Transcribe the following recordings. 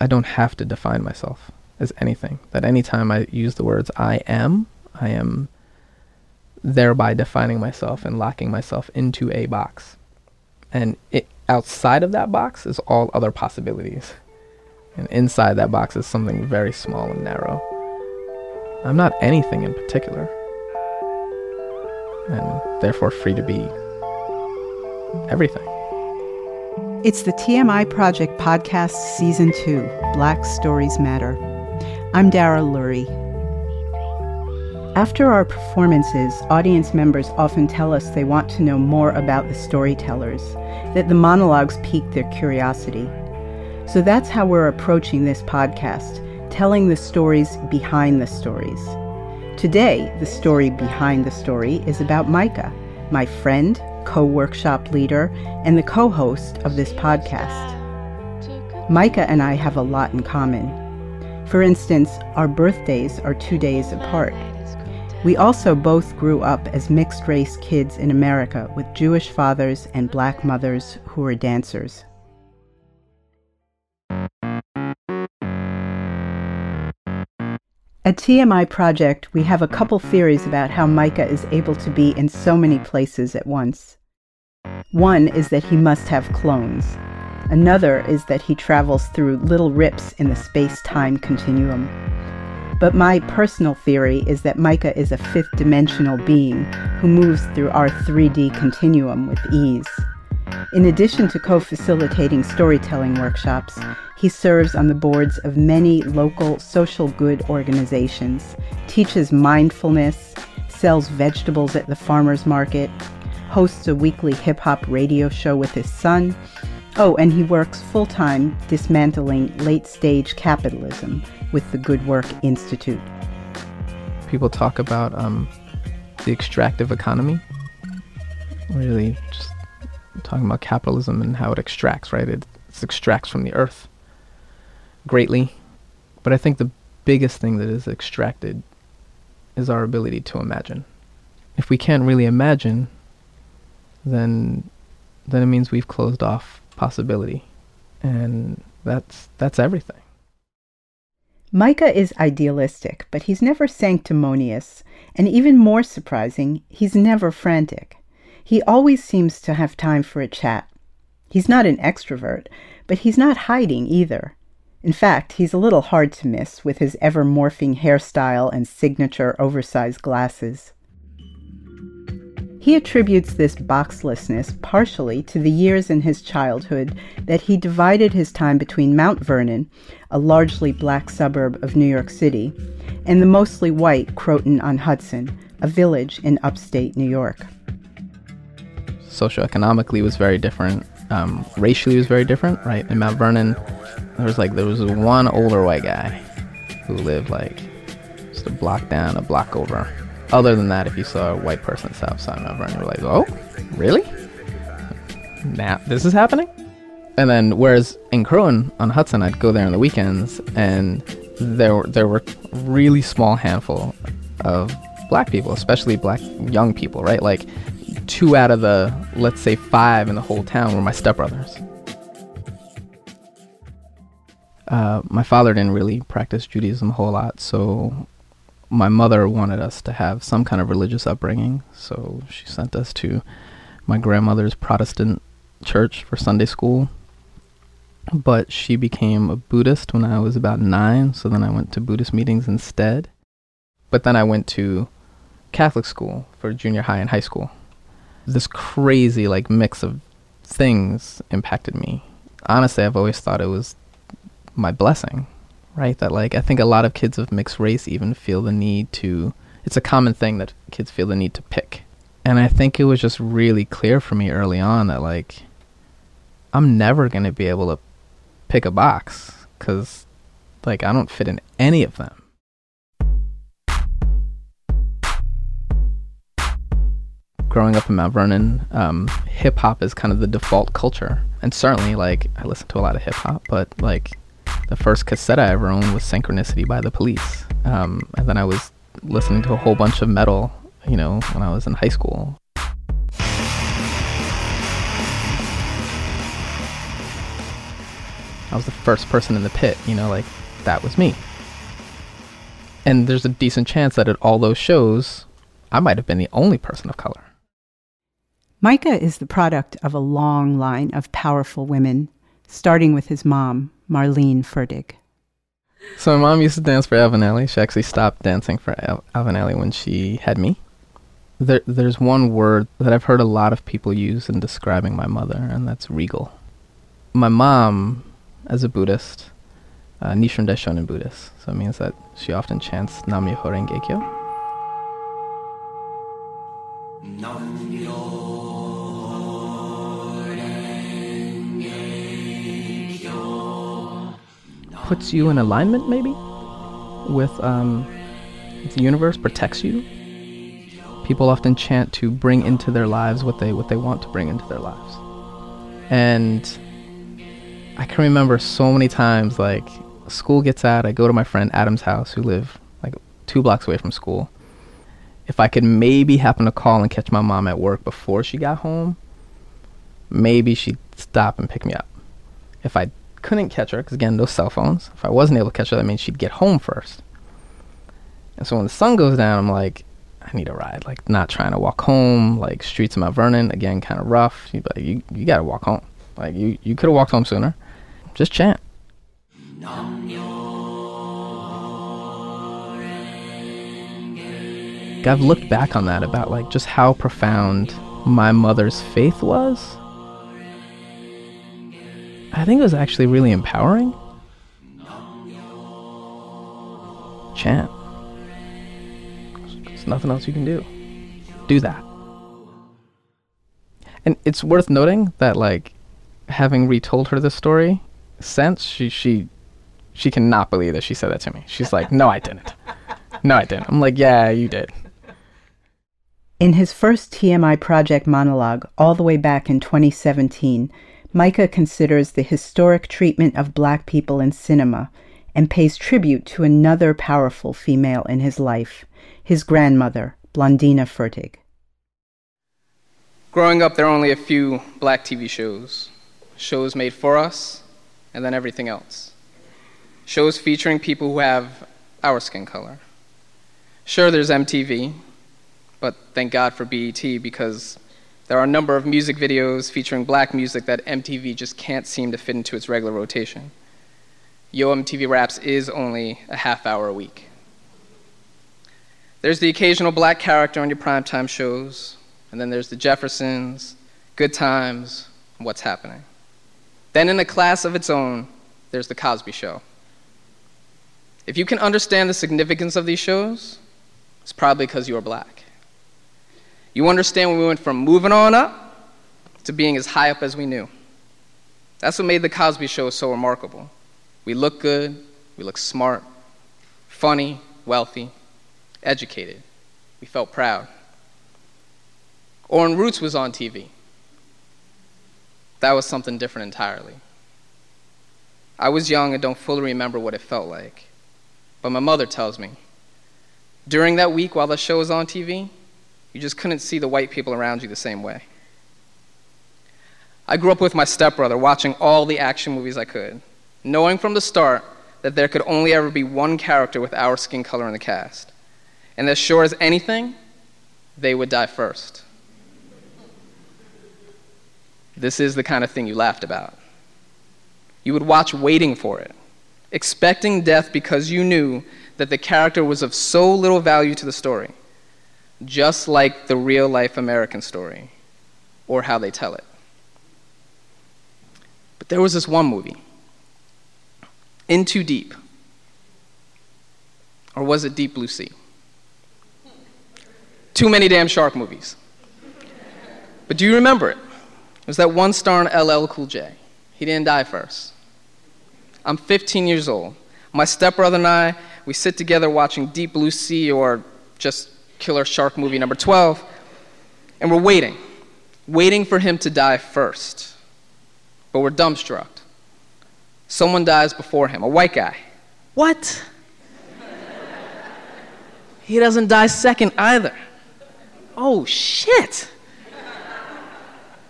I don't have to define myself as anything. That anytime I use the words I am, I am thereby defining myself and locking myself into a box. And it, outside of that box is all other possibilities. And inside that box is something very small and narrow. I'm not anything in particular. And therefore free to be everything. It's the TMI Project Podcast Season 2 Black Stories Matter. I'm Dara Lurie. After our performances, audience members often tell us they want to know more about the storytellers, that the monologues pique their curiosity. So that's how we're approaching this podcast, telling the stories behind the stories. Today, the story behind the story is about Micah, my friend, co workshop leader, and the co host of this podcast. Micah and I have a lot in common. For instance, our birthdays are two days apart. We also both grew up as mixed race kids in America with Jewish fathers and black mothers who were dancers. At TMI Project, we have a couple mm-hmm. theories about how Micah is able to be in so many places at once. One is that he must have clones. Another is that he travels through little rips in the space time continuum. But my personal theory is that Micah is a fifth dimensional being who moves through our 3D continuum with ease. In addition to co facilitating storytelling workshops, he serves on the boards of many local social good organizations, teaches mindfulness, sells vegetables at the farmer's market, hosts a weekly hip hop radio show with his son. Oh, and he works full time dismantling late stage capitalism with the Good Work Institute. People talk about um, the extractive economy, really just talking about capitalism and how it extracts, right? It, it extracts from the earth greatly. But I think the biggest thing that is extracted is our ability to imagine. If we can't really imagine, then then it means we've closed off possibility. And that's that's everything. Micah is idealistic, but he's never sanctimonious, and even more surprising, he's never frantic. He always seems to have time for a chat. He's not an extrovert, but he's not hiding either. In fact, he's a little hard to miss with his ever morphing hairstyle and signature oversized glasses. He attributes this boxlessness partially to the years in his childhood that he divided his time between Mount Vernon, a largely black suburb of New York City, and the mostly white Croton on Hudson, a village in upstate New York. Socioeconomically was very different. Um, racially was very different, right? In Mount Vernon, there was like there was one older white guy who lived like just a block down, a block over other than that, if you saw a white person south side of Mount you were like, oh, really? Now this is happening? And then, whereas in Croton on Hudson, I'd go there on the weekends, and there there were really small handful of black people, especially black young people, right? Like two out of the let's say five in the whole town were my stepbrothers. Uh, my father didn't really practice Judaism a whole lot, so my mother wanted us to have some kind of religious upbringing, so she sent us to my grandmother's Protestant church for Sunday school. But she became a Buddhist when I was about nine, so then I went to Buddhist meetings instead. But then I went to Catholic school for junior high and high school. This crazy like mix of things impacted me. Honestly, I've always thought it was my blessing right? That like I think a lot of kids of mixed race even feel the need to. It's a common thing that kids feel the need to pick, and I think it was just really clear for me early on that like I'm never gonna be able to pick a box because like I don't fit in any of them. Growing up in Mount Vernon, um, hip hop is kind of the default culture, and certainly like I listen to a lot of hip hop, but like the first cassette I ever owned was Synchronicity by the Police. Um, and then I was listening to a whole bunch of metal, you know, when I was in high school. I was the first person in the pit, you know, like that was me. And there's a decent chance that at all those shows, I might have been the only person of color. Micah is the product of a long line of powerful women, starting with his mom, Marlene Fertig. So my mom used to dance for Ailey. She actually stopped dancing for Al- Ailey when she had me. There, there's one word that I've heard a lot of people use in describing my mother, and that's regal. My mom, as a Buddhist, uh, Nichiren Daishonin Buddhist, so it means that she often chants Nam Myoho Renge Kyo. Puts you in alignment, maybe, with um, the universe, protects you. People often chant to bring into their lives what they what they want to bring into their lives, and I can remember so many times like school gets out, I go to my friend Adam's house who live like two blocks away from school. If I could maybe happen to call and catch my mom at work before she got home, maybe she'd stop and pick me up. If I couldn't catch her, because again, no cell phones, if I wasn't able to catch her, that means she'd get home first. And so when the sun goes down, I'm like, I need a ride. Like, not trying to walk home. Like, streets of Mount Vernon, again, kind of rough. Be like, you, you gotta walk home. Like, you, you could have walked home sooner. Just chant. I've looked back on that about like just how profound my mother's faith was. I think it was actually really empowering. Chant. There's nothing else you can do. Do that. And it's worth noting that like having retold her this story since she she she cannot believe that she said that to me. She's like, "No, I didn't. No, I didn't." I'm like, "Yeah, you did." In his first TMI project monologue, all the way back in 2017, Micah considers the historic treatment of black people in cinema and pays tribute to another powerful female in his life, his grandmother, Blondina Fertig. Growing up, there were only a few black TV shows. Shows made for us, and then everything else. Shows featuring people who have our skin color. Sure, there's MTV, but thank God for BET because there are a number of music videos featuring black music that MTV just can't seem to fit into its regular rotation. Yo MTV Raps is only a half hour a week. There's the occasional black character on your primetime shows, and then there's the Jeffersons, Good Times, What's Happening. Then, in a class of its own, there's The Cosby Show. If you can understand the significance of these shows, it's probably because you are black. You understand when we went from moving on up to being as high up as we knew. That's what made The Cosby Show so remarkable. We look good, we look smart, funny, wealthy, educated. We felt proud. Or when Roots was on TV, that was something different entirely. I was young and don't fully remember what it felt like. But my mother tells me during that week while the show was on TV, you just couldn't see the white people around you the same way. I grew up with my stepbrother watching all the action movies I could, knowing from the start that there could only ever be one character with our skin color in the cast. And as sure as anything, they would die first. This is the kind of thing you laughed about. You would watch waiting for it, expecting death because you knew that the character was of so little value to the story, just like the real life American story, or how they tell it. But there was this one movie, In Too Deep, or was it Deep Blue Sea? Too many damn shark movies. But do you remember it? It was that one star in LL Cool J. He didn't die first. I'm 15 years old. My stepbrother and I, we sit together watching Deep Blue Sea or just Killer Shark movie number 12, and we're waiting, waiting for him to die first. But we're dumbstruck. Someone dies before him, a white guy. What? he doesn't die second either. Oh, shit.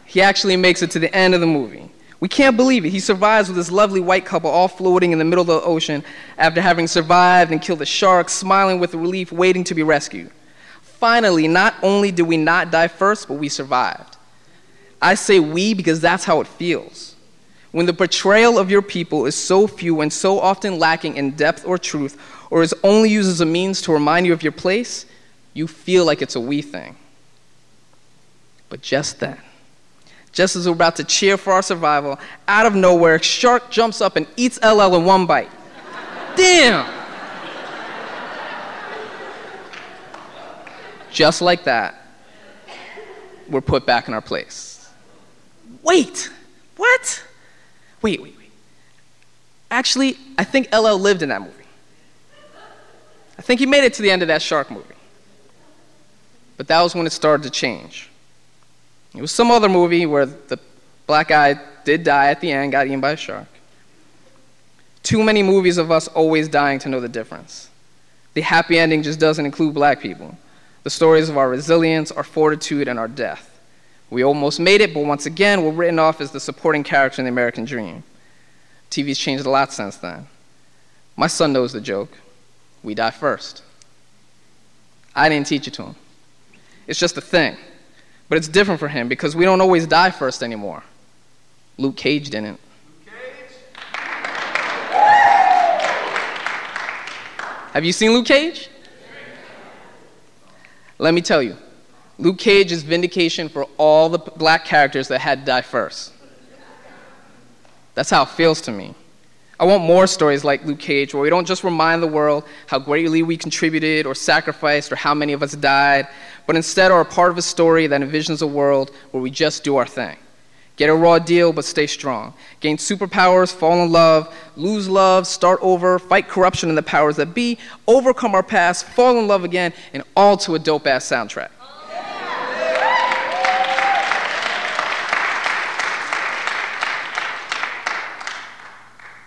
He actually makes it to the end of the movie. We can't believe it. He survives with this lovely white couple all floating in the middle of the ocean after having survived and killed a shark, smiling with relief, waiting to be rescued. Finally, not only did we not die first, but we survived. I say we because that's how it feels. When the portrayal of your people is so few and so often lacking in depth or truth, or is only used as a means to remind you of your place, you feel like it's a we thing. But just then, just as we're about to cheer for our survival, out of nowhere, Shark jumps up and eats LL in one bite. Damn! Just like that, we're put back in our place. Wait, what? Wait, wait, wait. Actually, I think LL lived in that movie. I think he made it to the end of that shark movie. But that was when it started to change. It was some other movie where the black guy did die at the end, got eaten by a shark. Too many movies of us always dying to know the difference. The happy ending just doesn't include black people. The stories of our resilience, our fortitude, and our death. We almost made it, but once again, we're written off as the supporting character in the American dream. TV's changed a lot since then. My son knows the joke we die first. I didn't teach it to him. It's just a thing. But it's different for him because we don't always die first anymore. Luke Cage didn't. Luke Cage. Have you seen Luke Cage? Let me tell you, Luke Cage is vindication for all the black characters that had to die first. That's how it feels to me. I want more stories like Luke Cage where we don't just remind the world how greatly we contributed or sacrificed or how many of us died, but instead are a part of a story that envisions a world where we just do our thing. Get a raw deal, but stay strong. Gain superpowers, fall in love, lose love, start over, fight corruption and the powers that be, overcome our past, fall in love again, and all to a dope ass soundtrack.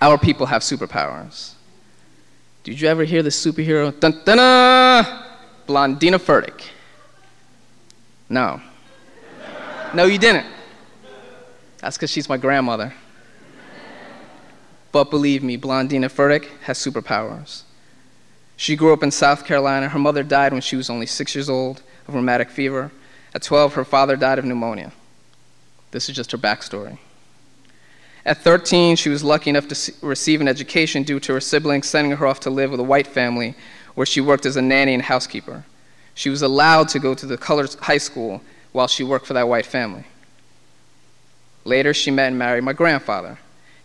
Our people have superpowers. Did you ever hear the superhero? Dun dun! Blondina Furtick. No. No, you didn't. That's because she's my grandmother. But believe me, Blondina Furtick has superpowers. She grew up in South Carolina. Her mother died when she was only six years old of rheumatic fever. At 12, her father died of pneumonia. This is just her backstory. At 13, she was lucky enough to receive an education due to her siblings sending her off to live with a white family where she worked as a nanny and housekeeper. She was allowed to go to the colored high school while she worked for that white family. Later, she met and married my grandfather.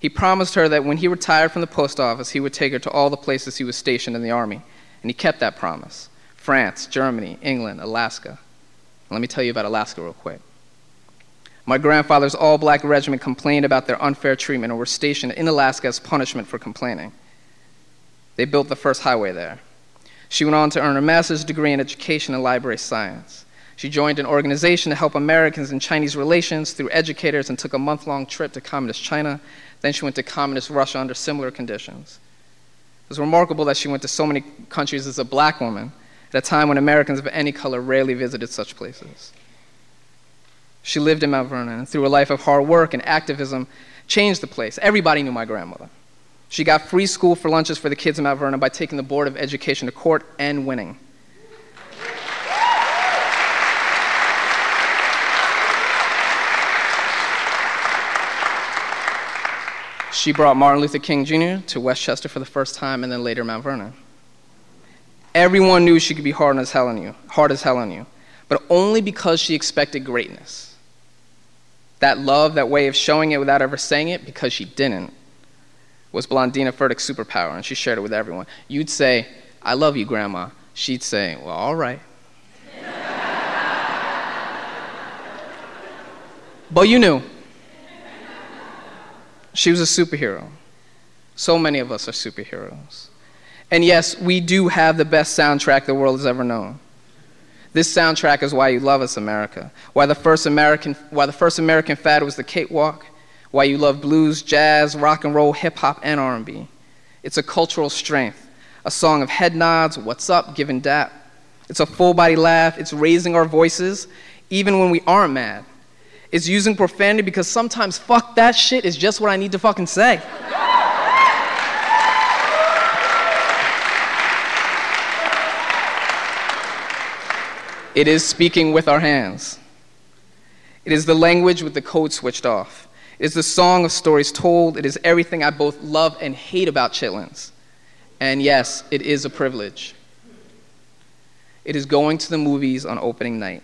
He promised her that when he retired from the post office, he would take her to all the places he was stationed in the army. And he kept that promise France, Germany, England, Alaska. Let me tell you about Alaska real quick. My grandfather's all black regiment complained about their unfair treatment and were stationed in Alaska as punishment for complaining. They built the first highway there. She went on to earn her master's degree in education and library science. She joined an organization to help Americans and Chinese relations through educators and took a month long trip to communist China. Then she went to communist Russia under similar conditions. It was remarkable that she went to so many countries as a black woman at a time when Americans of any color rarely visited such places. She lived in Mount Vernon and through a life of hard work and activism changed the place. Everybody knew my grandmother. She got free school for lunches for the kids in Mount Vernon by taking the Board of Education to court and winning. She brought Martin Luther King Jr. to Westchester for the first time and then later Mount Vernon. Everyone knew she could be hard as hell on you, hard as hell on you, but only because she expected greatness that love, that way of showing it without ever saying it because she didn't, was Blondina Furtick's superpower, and she shared it with everyone. You'd say, I love you, Grandma. She'd say, Well, all right. but you knew. She was a superhero. So many of us are superheroes. And yes, we do have the best soundtrack the world has ever known. This soundtrack is why you love us, America. Why the first American, why the first American fad was the cakewalk. Why you love blues, jazz, rock and roll, hip hop, and R&B. It's a cultural strength, a song of head nods, what's up, give and dap. It's a full body laugh. It's raising our voices, even when we aren't mad. It's using profanity because sometimes fuck that shit is just what I need to fucking say. It is speaking with our hands. It is the language with the code switched off. It is the song of stories told. It is everything I both love and hate about chitlins. And yes, it is a privilege. It is going to the movies on opening night,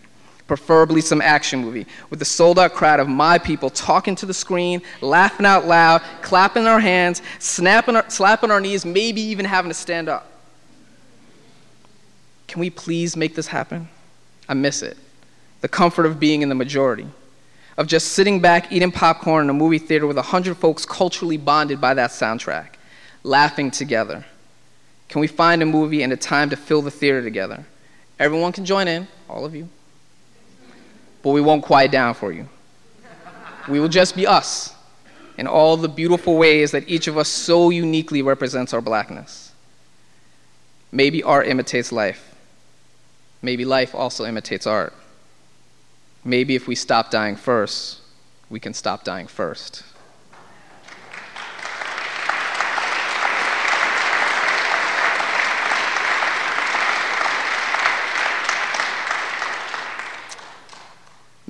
preferably some action movie, with the sold out crowd of my people talking to the screen, laughing out loud, clapping our hands, snapping our, slapping our knees, maybe even having to stand up. Can we please make this happen? I miss it. The comfort of being in the majority, of just sitting back eating popcorn in a movie theater with a hundred folks culturally bonded by that soundtrack, laughing together. Can we find a movie and a time to fill the theater together? Everyone can join in, all of you. But we won't quiet down for you. We will just be us in all the beautiful ways that each of us so uniquely represents our blackness. Maybe art imitates life. Maybe life also imitates art. Maybe if we stop dying first, we can stop dying first.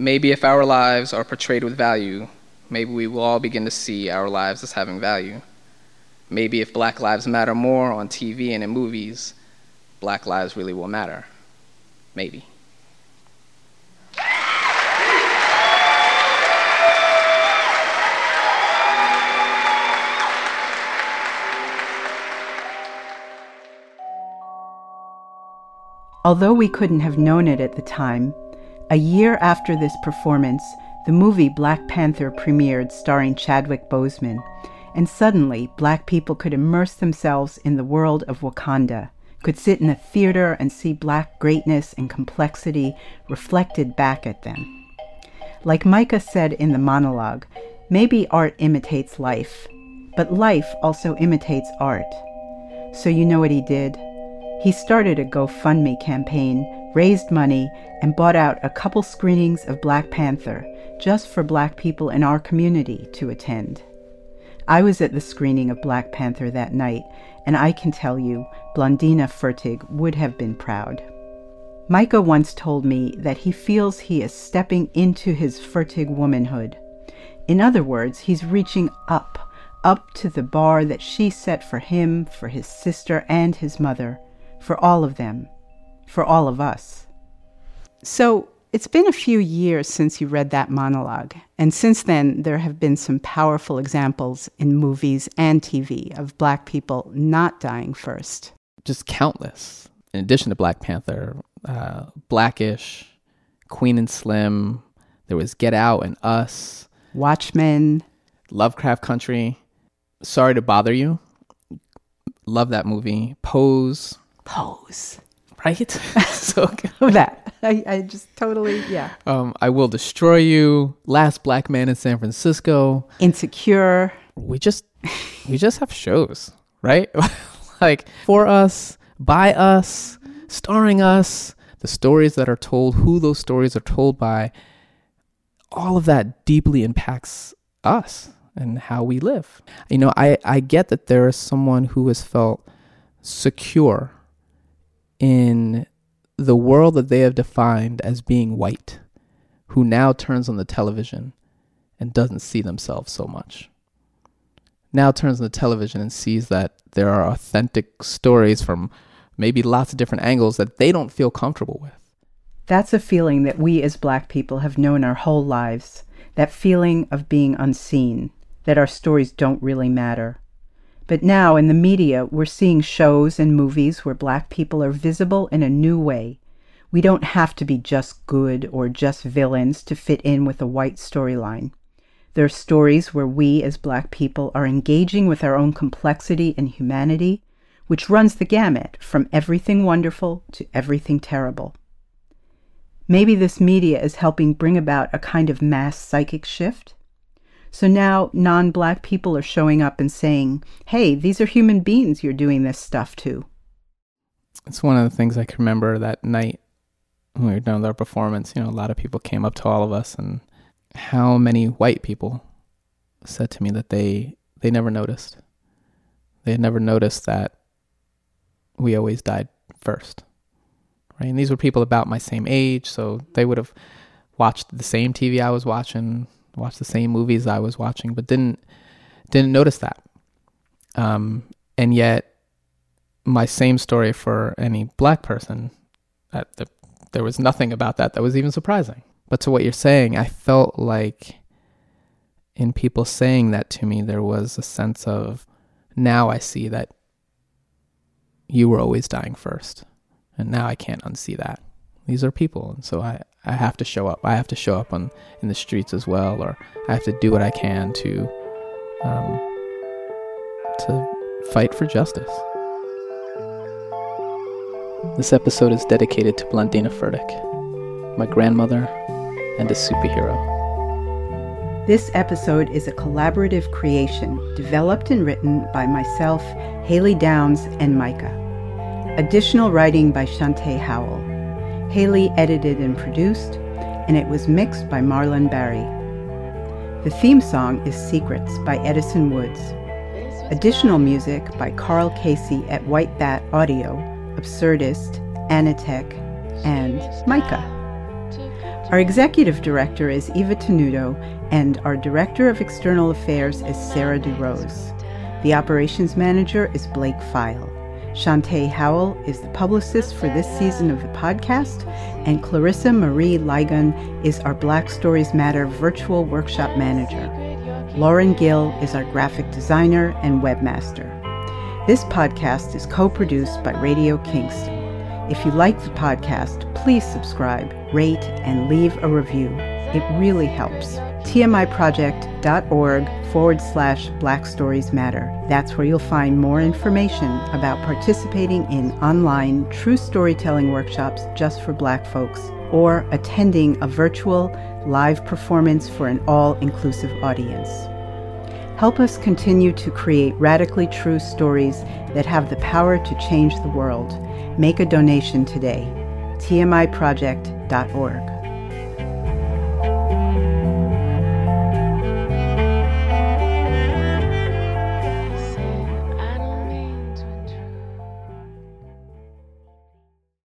Maybe if our lives are portrayed with value, maybe we will all begin to see our lives as having value. Maybe if Black Lives Matter more on TV and in movies, Black lives really will matter. Maybe. Although we couldn't have known it at the time, a year after this performance, the movie Black Panther premiered starring Chadwick Boseman, and suddenly black people could immerse themselves in the world of Wakanda could sit in a theater and see black greatness and complexity reflected back at them. Like Micah said in the monologue, maybe art imitates life, but life also imitates art. So you know what he did? He started a GoFundMe campaign, raised money, and bought out a couple screenings of Black Panther just for black people in our community to attend. I was at the screening of Black Panther that night, and I can tell you, Blondina Fertig would have been proud. Micah once told me that he feels he is stepping into his Fertig womanhood. In other words, he's reaching up, up to the bar that she set for him, for his sister, and his mother, for all of them, for all of us. So, it's been a few years since you read that monologue, and since then, there have been some powerful examples in movies and TV of black people not dying first. Just countless. In addition to Black Panther, uh, Blackish, Queen and Slim, there was Get Out and Us, Watchmen, Lovecraft Country, Sorry to Bother You. Love that movie. Pose. Pose. Right? so good. That. I, I just totally, yeah. Um, I Will Destroy You, Last Black Man in San Francisco. Insecure. We just we just have shows, right? like for us, by us, starring us, the stories that are told, who those stories are told by, all of that deeply impacts us and how we live. You know, I, I get that there is someone who has felt secure in the world that they have defined as being white, who now turns on the television and doesn't see themselves so much. Now turns on the television and sees that there are authentic stories from maybe lots of different angles that they don't feel comfortable with. That's a feeling that we as black people have known our whole lives. That feeling of being unseen, that our stories don't really matter. But now in the media, we're seeing shows and movies where black people are visible in a new way. We don't have to be just good or just villains to fit in with a white storyline. There are stories where we as black people are engaging with our own complexity and humanity, which runs the gamut from everything wonderful to everything terrible. Maybe this media is helping bring about a kind of mass psychic shift. So now non black people are showing up and saying, hey, these are human beings you're doing this stuff to. It's one of the things I can remember that night when we were done with our performance. You know, a lot of people came up to all of us and how many white people said to me that they they never noticed. They had never noticed that we always died first. Right? And these were people about my same age, so they would have watched the same TV I was watching, watched the same movies I was watching, but didn't didn't notice that. Um, and yet, my same story for any black person, that the, there was nothing about that that was even surprising. But to what you're saying, I felt like in people saying that to me, there was a sense of now I see that you were always dying first. And now I can't unsee that. These are people. And so I, I have to show up. I have to show up on in the streets as well, or I have to do what I can to um, to fight for justice. This episode is dedicated to Blandina Furtick, my grandmother and a superhero. This episode is a collaborative creation developed and written by myself, Haley Downs, and Micah. Additional writing by Shantae Howell. Haley edited and produced, and it was mixed by Marlon Barry. The theme song is Secrets by Edison Woods. Additional music by Karl Casey at White Bat Audio, Absurdist, Anatech, and Micah. Our executive director is Eva Tenuto, and our director of external affairs is Sarah DeRose. The operations manager is Blake File. Shantae Howell is the publicist for this season of the podcast, and Clarissa Marie Ligon is our Black Stories Matter virtual workshop manager. Lauren Gill is our graphic designer and webmaster. This podcast is co produced by Radio Kingston. If you like the podcast, please subscribe, rate, and leave a review. It really helps tmiproject.org forward slash Black Stories Matter. That's where you'll find more information about participating in online true storytelling workshops just for Black folks or attending a virtual live performance for an all inclusive audience. Help us continue to create radically true stories that have the power to change the world. Make a donation today. tmiproject.org.